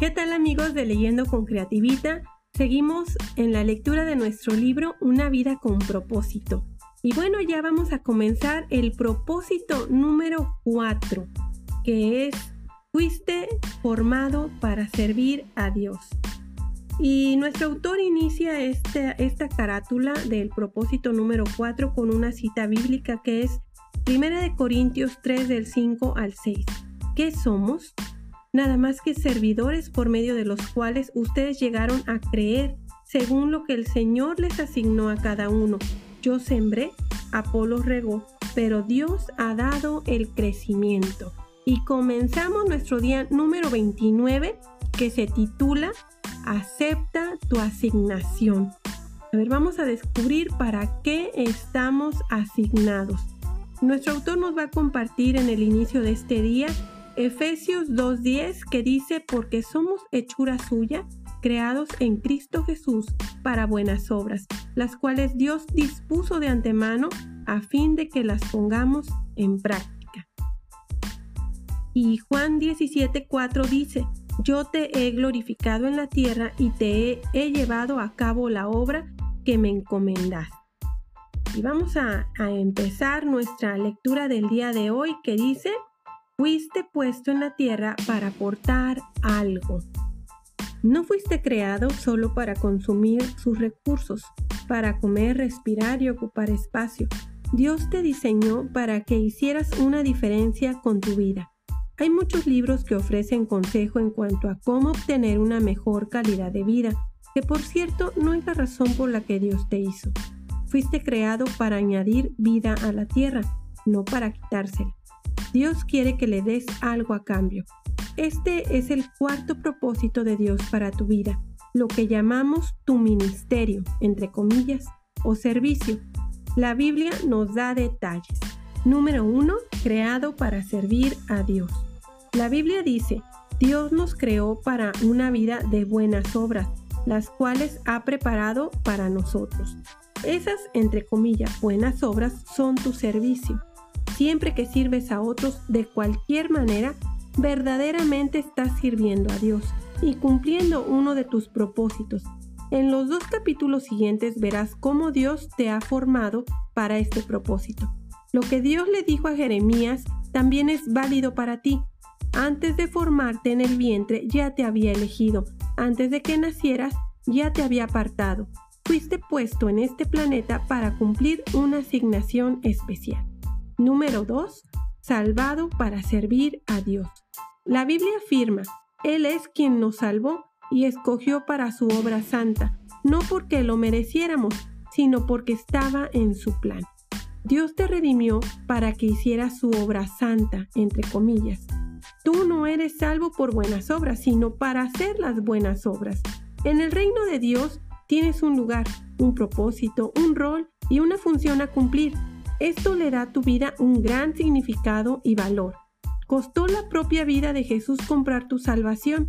¿Qué tal amigos de Leyendo con Creativita? Seguimos en la lectura de nuestro libro Una vida con propósito. Y bueno, ya vamos a comenzar el propósito número 4, que es Fuiste formado para servir a Dios. Y nuestro autor inicia esta, esta carátula del propósito número 4 con una cita bíblica que es 1 Corintios 3 del 5 al 6. ¿Qué somos? Nada más que servidores por medio de los cuales ustedes llegaron a creer según lo que el Señor les asignó a cada uno. Yo sembré, Apolo regó, pero Dios ha dado el crecimiento y comenzamos nuestro día número 29 que se titula Acepta tu asignación. A ver, vamos a descubrir para qué estamos asignados. Nuestro autor nos va a compartir en el inicio de este día Efesios 2.10 que dice, porque somos hechura suya, creados en Cristo Jesús para buenas obras, las cuales Dios dispuso de antemano a fin de que las pongamos en práctica. Y Juan 17:4 dice, yo te he glorificado en la tierra y te he, llevado a cabo la obra que me encomendas. Y vamos a, a empezar nuestra lectura del día de hoy que dice, fuiste puesto en la tierra para aportar algo. No fuiste creado solo para consumir sus recursos, para comer, respirar y ocupar espacio. Dios te diseñó para que hicieras una diferencia con tu vida. Hay muchos libros que ofrecen consejo en cuanto a cómo obtener una mejor calidad de vida, que por cierto no es la razón por la que Dios te hizo. Fuiste creado para añadir vida a la tierra, no para quitársela. Dios quiere que le des algo a cambio. Este es el cuarto propósito de Dios para tu vida, lo que llamamos tu ministerio, entre comillas, o servicio. La Biblia nos da detalles. Número uno, creado para servir a Dios. La Biblia dice, Dios nos creó para una vida de buenas obras, las cuales ha preparado para nosotros. Esas, entre comillas, buenas obras son tu servicio. Siempre que sirves a otros de cualquier manera, verdaderamente estás sirviendo a Dios y cumpliendo uno de tus propósitos. En los dos capítulos siguientes verás cómo Dios te ha formado para este propósito. Lo que Dios le dijo a Jeremías también es válido para ti. Antes de formarte en el vientre ya te había elegido. Antes de que nacieras ya te había apartado. Fuiste puesto en este planeta para cumplir una asignación especial. Número 2. Salvado para servir a Dios. La Biblia afirma, Él es quien nos salvó y escogió para su obra santa, no porque lo mereciéramos, sino porque estaba en su plan. Dios te redimió para que hicieras su obra santa, entre comillas. Tú no eres salvo por buenas obras, sino para hacer las buenas obras. En el reino de Dios tienes un lugar, un propósito, un rol y una función a cumplir. Esto le da a tu vida un gran significado y valor. Costó la propia vida de Jesús comprar tu salvación.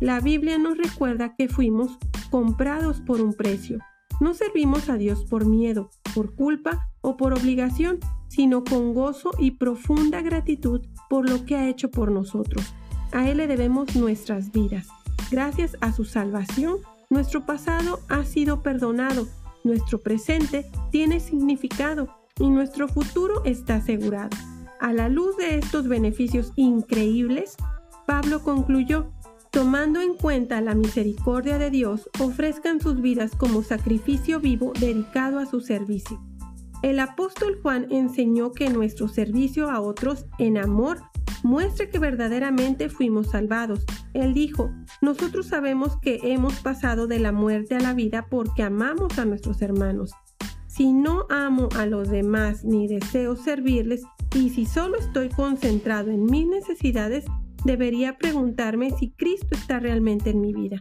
La Biblia nos recuerda que fuimos comprados por un precio. No servimos a Dios por miedo, por culpa o por obligación, sino con gozo y profunda gratitud por lo que ha hecho por nosotros. A Él le debemos nuestras vidas. Gracias a su salvación, nuestro pasado ha sido perdonado, nuestro presente tiene significado y nuestro futuro está asegurado. A la luz de estos beneficios increíbles, Pablo concluyó, tomando en cuenta la misericordia de Dios, ofrezcan sus vidas como sacrificio vivo dedicado a su servicio. El apóstol Juan enseñó que nuestro servicio a otros en amor muestra que verdaderamente fuimos salvados. Él dijo, nosotros sabemos que hemos pasado de la muerte a la vida porque amamos a nuestros hermanos. Si no amo a los demás ni deseo servirles y si solo estoy concentrado en mis necesidades, debería preguntarme si Cristo está realmente en mi vida.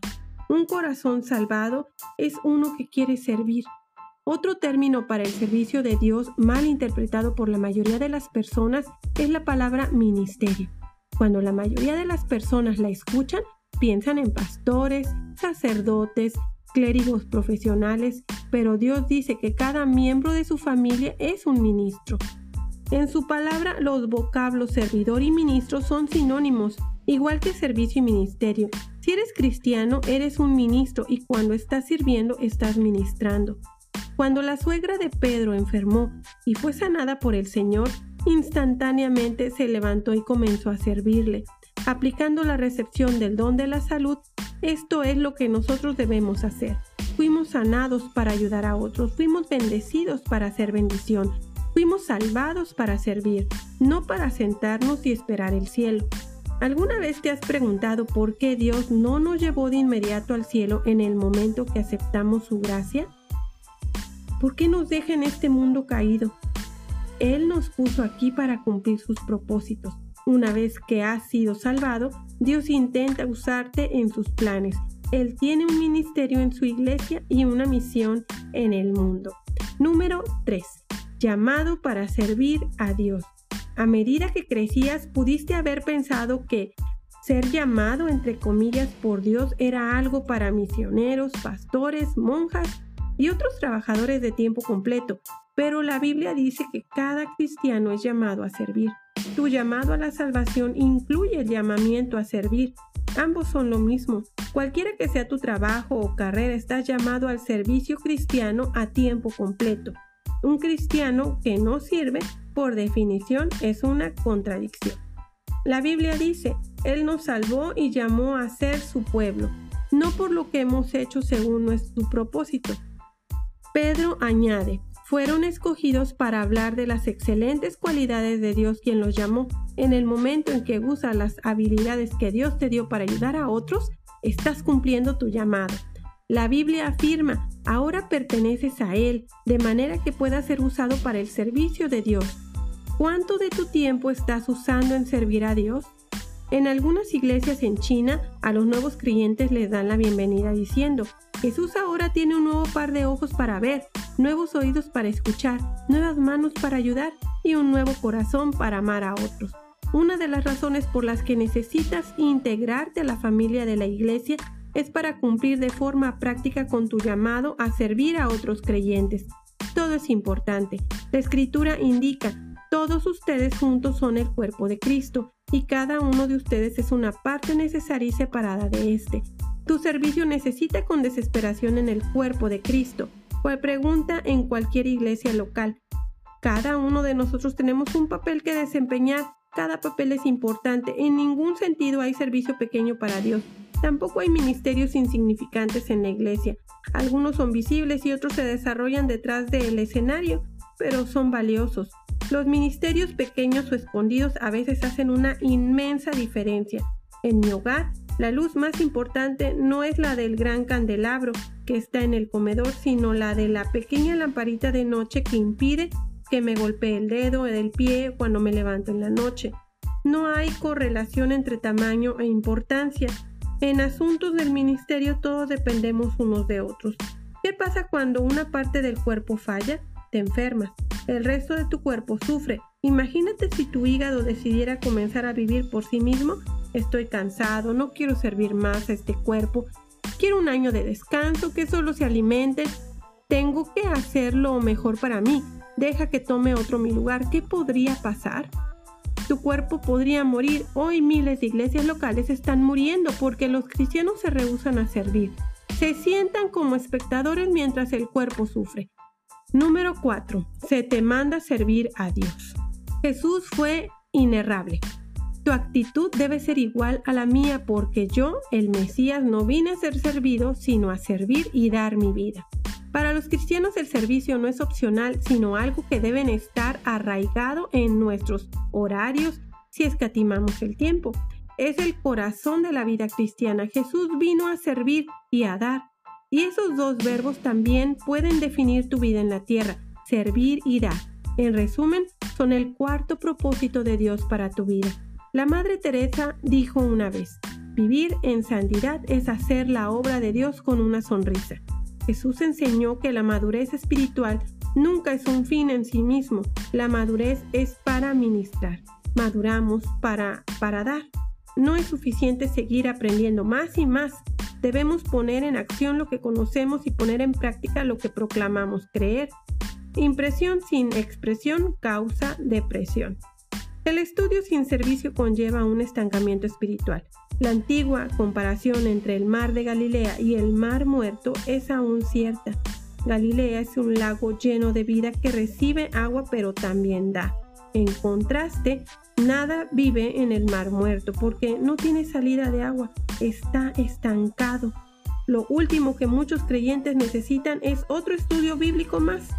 Un corazón salvado es uno que quiere servir. Otro término para el servicio de Dios mal interpretado por la mayoría de las personas es la palabra ministerio. Cuando la mayoría de las personas la escuchan, piensan en pastores, sacerdotes, clérigos profesionales, pero Dios dice que cada miembro de su familia es un ministro. En su palabra, los vocablos servidor y ministro son sinónimos, igual que servicio y ministerio. Si eres cristiano, eres un ministro y cuando estás sirviendo, estás ministrando. Cuando la suegra de Pedro enfermó y fue sanada por el Señor, instantáneamente se levantó y comenzó a servirle. Aplicando la recepción del don de la salud, esto es lo que nosotros debemos hacer. Fuimos sanados para ayudar a otros, fuimos bendecidos para hacer bendición, fuimos salvados para servir, no para sentarnos y esperar el cielo. ¿Alguna vez te has preguntado por qué Dios no nos llevó de inmediato al cielo en el momento que aceptamos su gracia? ¿Por qué nos deja en este mundo caído? Él nos puso aquí para cumplir sus propósitos. Una vez que has sido salvado, Dios intenta usarte en sus planes. Él tiene un ministerio en su iglesia y una misión en el mundo. Número 3. Llamado para servir a Dios. A medida que crecías, pudiste haber pensado que ser llamado, entre comillas, por Dios era algo para misioneros, pastores, monjas y otros trabajadores de tiempo completo, pero la Biblia dice que cada cristiano es llamado a servir. Tu llamado a la salvación incluye el llamamiento a servir. Ambos son lo mismo. Cualquiera que sea tu trabajo o carrera, estás llamado al servicio cristiano a tiempo completo. Un cristiano que no sirve por definición, es una contradicción. La Biblia dice, Él nos salvó y llamó a ser su pueblo, no por lo que hemos hecho según nuestro propósito. Pedro añade, fueron escogidos para hablar de las excelentes cualidades de Dios quien los llamó. En el momento en que usas las habilidades que Dios te dio para ayudar a otros, estás cumpliendo tu llamado. La Biblia afirma, ahora perteneces a Él, de manera que pueda ser usado para el servicio de Dios. ¿Cuánto de tu tiempo estás usando en servir a Dios? En algunas iglesias en China, a los nuevos creyentes les dan la bienvenida diciendo, Jesús ahora tiene un nuevo par de ojos para ver, nuevos oídos para escuchar, nuevas manos para ayudar y un nuevo corazón para amar a otros. Una de las razones por las que necesitas integrarte a la familia de la iglesia es para cumplir de forma práctica con tu llamado a servir a otros creyentes. Todo es importante. La escritura indica, todos ustedes juntos son el cuerpo de Cristo y cada uno de ustedes es una parte necesaria y separada de éste. Tu servicio necesita con desesperación en el cuerpo de Cristo. Fue pregunta en cualquier iglesia local. Cada uno de nosotros tenemos un papel que desempeñar. Cada papel es importante. En ningún sentido hay servicio pequeño para Dios. Tampoco hay ministerios insignificantes en la iglesia. Algunos son visibles y otros se desarrollan detrás del escenario, pero son valiosos. Los ministerios pequeños o escondidos a veces hacen una inmensa diferencia. En mi hogar, la luz más importante no es la del gran candelabro que está en el comedor, sino la de la pequeña lamparita de noche que impide que me golpee el dedo del pie cuando me levanto en la noche. No hay correlación entre tamaño e importancia. En asuntos del ministerio todos dependemos unos de otros. ¿Qué pasa cuando una parte del cuerpo falla? Te enfermas. El resto de tu cuerpo sufre. Imagínate si tu hígado decidiera comenzar a vivir por sí mismo. Estoy cansado, no quiero servir más a este cuerpo. Quiero un año de descanso, que solo se alimente. Tengo que hacer lo mejor para mí. Deja que tome otro mi lugar. ¿Qué podría pasar? tu cuerpo podría morir. Hoy miles de iglesias locales están muriendo porque los cristianos se rehusan a servir. Se sientan como espectadores mientras el cuerpo sufre. Número 4. Se te manda servir a Dios. Jesús fue inerrable. Tu actitud debe ser igual a la mía porque yo, el Mesías, no vine a ser servido, sino a servir y dar mi vida. Para los cristianos el servicio no es opcional, sino algo que deben estar arraigado en nuestros horarios si escatimamos el tiempo. Es el corazón de la vida cristiana. Jesús vino a servir y a dar. Y esos dos verbos también pueden definir tu vida en la tierra, servir y dar. En resumen, son el cuarto propósito de Dios para tu vida. La Madre Teresa dijo una vez, vivir en santidad es hacer la obra de Dios con una sonrisa. Jesús enseñó que la madurez espiritual nunca es un fin en sí mismo. La madurez es para ministrar. Maduramos para, para dar. No es suficiente seguir aprendiendo más y más. Debemos poner en acción lo que conocemos y poner en práctica lo que proclamamos creer. Impresión sin expresión causa depresión. El estudio sin servicio conlleva un estancamiento espiritual. La antigua comparación entre el mar de Galilea y el mar muerto es aún cierta. Galilea es un lago lleno de vida que recibe agua pero también da. En contraste, nada vive en el mar muerto porque no tiene salida de agua, está estancado. Lo último que muchos creyentes necesitan es otro estudio bíblico más.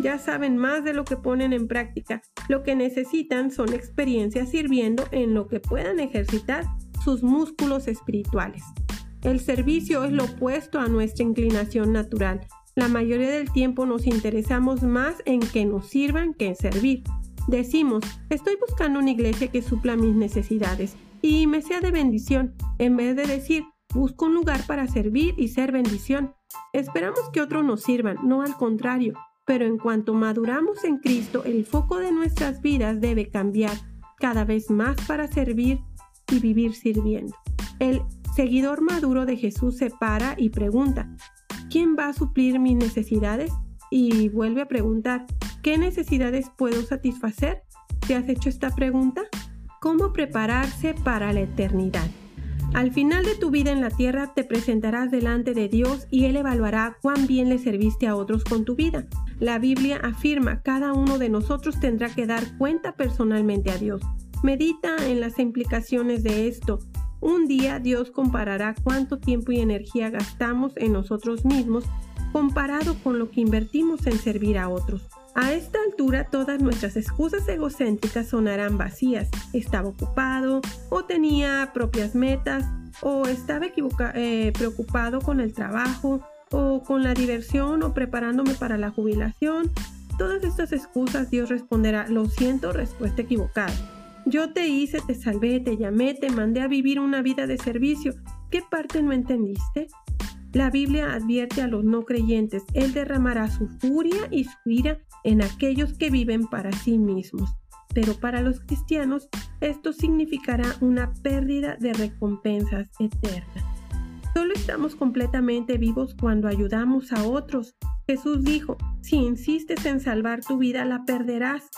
Ya saben más de lo que ponen en práctica. Lo que necesitan son experiencias sirviendo en lo que puedan ejercitar sus músculos espirituales. El servicio es lo opuesto a nuestra inclinación natural. La mayoría del tiempo nos interesamos más en que nos sirvan que en servir. Decimos, estoy buscando una iglesia que supla mis necesidades y me sea de bendición, en vez de decir, busco un lugar para servir y ser bendición. Esperamos que otros nos sirvan, no al contrario, pero en cuanto maduramos en Cristo, el foco de nuestras vidas debe cambiar cada vez más para servir y vivir sirviendo. El seguidor maduro de Jesús se para y pregunta, ¿quién va a suplir mis necesidades? Y vuelve a preguntar, ¿qué necesidades puedo satisfacer? ¿Te has hecho esta pregunta? ¿Cómo prepararse para la eternidad? Al final de tu vida en la tierra te presentarás delante de Dios y Él evaluará cuán bien le serviste a otros con tu vida. La Biblia afirma, cada uno de nosotros tendrá que dar cuenta personalmente a Dios. Medita en las implicaciones de esto. Un día Dios comparará cuánto tiempo y energía gastamos en nosotros mismos comparado con lo que invertimos en servir a otros. A esta altura todas nuestras excusas egocéntricas sonarán vacías. Estaba ocupado o tenía propias metas o estaba eh, preocupado con el trabajo o con la diversión o preparándome para la jubilación. Todas estas excusas Dios responderá, lo siento, respuesta equivocada. Yo te hice, te salvé, te llamé, te mandé a vivir una vida de servicio. ¿Qué parte no entendiste? La Biblia advierte a los no creyentes, Él derramará su furia y su ira en aquellos que viven para sí mismos. Pero para los cristianos esto significará una pérdida de recompensas eternas. Solo estamos completamente vivos cuando ayudamos a otros. Jesús dijo, si insistes en salvar tu vida, la perderás.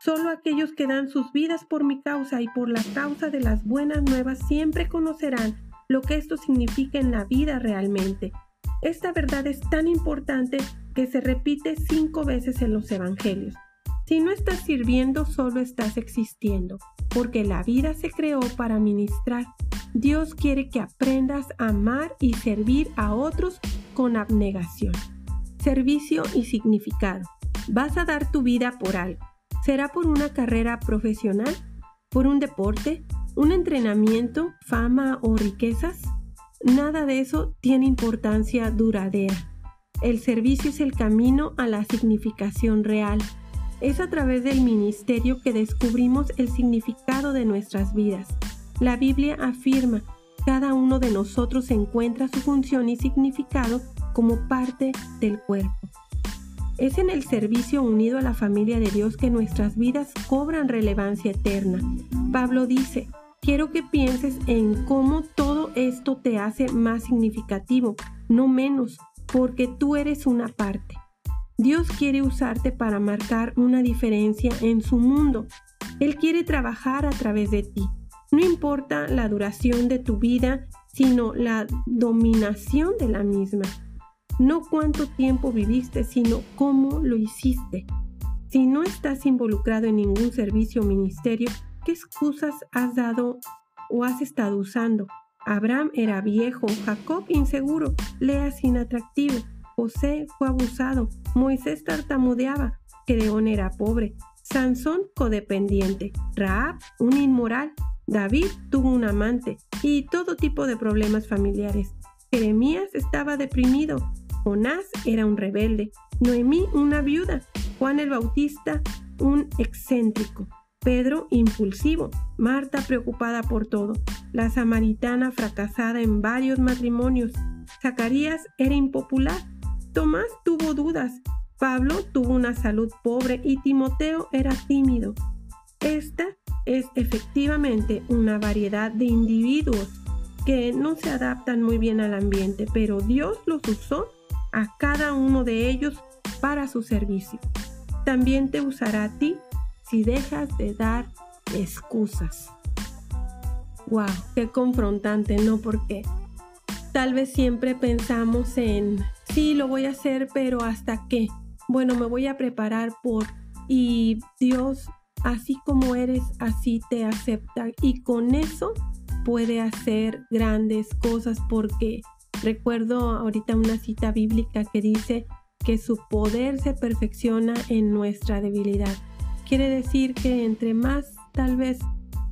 Solo aquellos que dan sus vidas por mi causa y por la causa de las buenas nuevas siempre conocerán lo que esto significa en la vida realmente. Esta verdad es tan importante que se repite cinco veces en los evangelios. Si no estás sirviendo, solo estás existiendo, porque la vida se creó para ministrar. Dios quiere que aprendas a amar y servir a otros con abnegación. Servicio y significado. Vas a dar tu vida por algo. ¿Será por una carrera profesional? ¿Por un deporte? ¿Un entrenamiento? ¿Fama o riquezas? Nada de eso tiene importancia duradera. El servicio es el camino a la significación real. Es a través del ministerio que descubrimos el significado de nuestras vidas. La Biblia afirma, cada uno de nosotros encuentra su función y significado como parte del cuerpo. Es en el servicio unido a la familia de Dios que nuestras vidas cobran relevancia eterna. Pablo dice, quiero que pienses en cómo todo esto te hace más significativo, no menos, porque tú eres una parte. Dios quiere usarte para marcar una diferencia en su mundo. Él quiere trabajar a través de ti. No importa la duración de tu vida, sino la dominación de la misma. No cuánto tiempo viviste, sino cómo lo hiciste. Si no estás involucrado en ningún servicio o ministerio, ¿qué excusas has dado o has estado usando? Abraham era viejo, Jacob inseguro, Leas inatractivo, José fue abusado, Moisés tartamudeaba, Gedeón era pobre, Sansón codependiente, Raab un inmoral, David tuvo un amante y todo tipo de problemas familiares. Jeremías estaba deprimido, Jonás era un rebelde, Noemí una viuda, Juan el Bautista un excéntrico, Pedro impulsivo, Marta preocupada por todo, la samaritana fracasada en varios matrimonios, Zacarías era impopular, Tomás tuvo dudas, Pablo tuvo una salud pobre y Timoteo era tímido. Esta es efectivamente una variedad de individuos que no se adaptan muy bien al ambiente, pero Dios los usó a cada uno de ellos para su servicio. También te usará a ti si dejas de dar excusas. Wow, qué confrontante, ¿no? Porque tal vez siempre pensamos en, sí, lo voy a hacer, pero ¿hasta qué? Bueno, me voy a preparar por... Y Dios, así como eres, así te acepta. Y con eso puede hacer grandes cosas porque recuerdo ahorita una cita bíblica que dice que su poder se perfecciona en nuestra debilidad. Quiere decir que entre más tal vez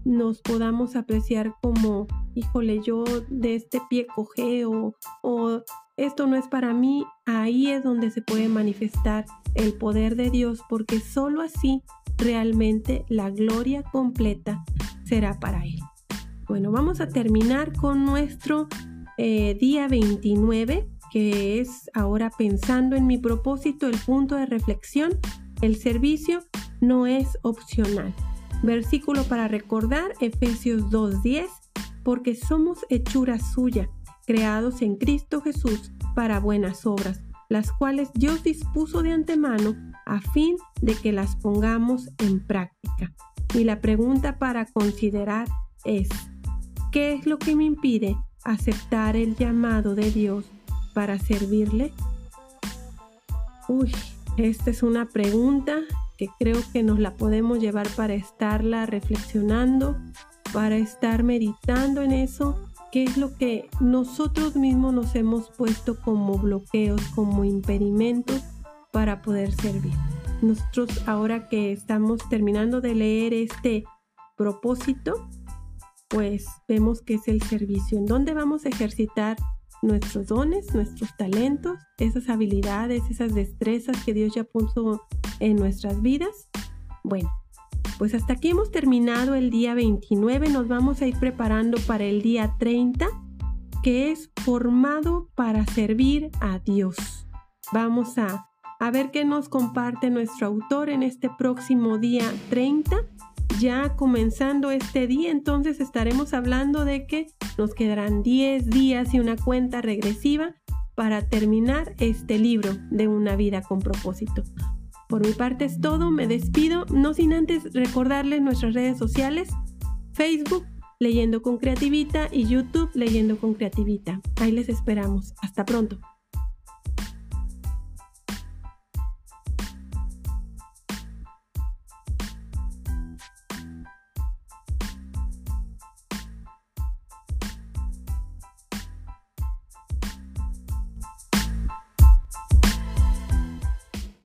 nos podamos apreciar como, híjole, yo de este pie cojeo o esto no es para mí, ahí es donde se puede manifestar el poder de Dios porque sólo así realmente la gloria completa será para Él. Bueno, vamos a terminar con nuestro eh, día 29, que es ahora pensando en mi propósito, el punto de reflexión, el servicio no es opcional. Versículo para recordar, Efesios 2.10, porque somos hechura suya, creados en Cristo Jesús para buenas obras, las cuales Dios dispuso de antemano a fin de que las pongamos en práctica. Y la pregunta para considerar es, ¿qué es lo que me impide aceptar el llamado de Dios para servirle? Uy, esta es una pregunta que creo que nos la podemos llevar para estarla reflexionando, para estar meditando en eso, qué es lo que nosotros mismos nos hemos puesto como bloqueos, como impedimentos para poder servir. Nosotros ahora que estamos terminando de leer este propósito, pues vemos que es el servicio, en donde vamos a ejercitar nuestros dones, nuestros talentos, esas habilidades, esas destrezas que Dios ya puso en nuestras vidas. Bueno, pues hasta aquí hemos terminado el día 29, nos vamos a ir preparando para el día 30, que es formado para servir a Dios. Vamos a, a ver qué nos comparte nuestro autor en este próximo día 30 ya comenzando este día, entonces estaremos hablando de que nos quedarán 10 días y una cuenta regresiva para terminar este libro de una vida con propósito. Por mi parte es todo, me despido, no sin antes recordarles nuestras redes sociales, Facebook Leyendo con Creativita y YouTube Leyendo con Creativita. Ahí les esperamos. Hasta pronto.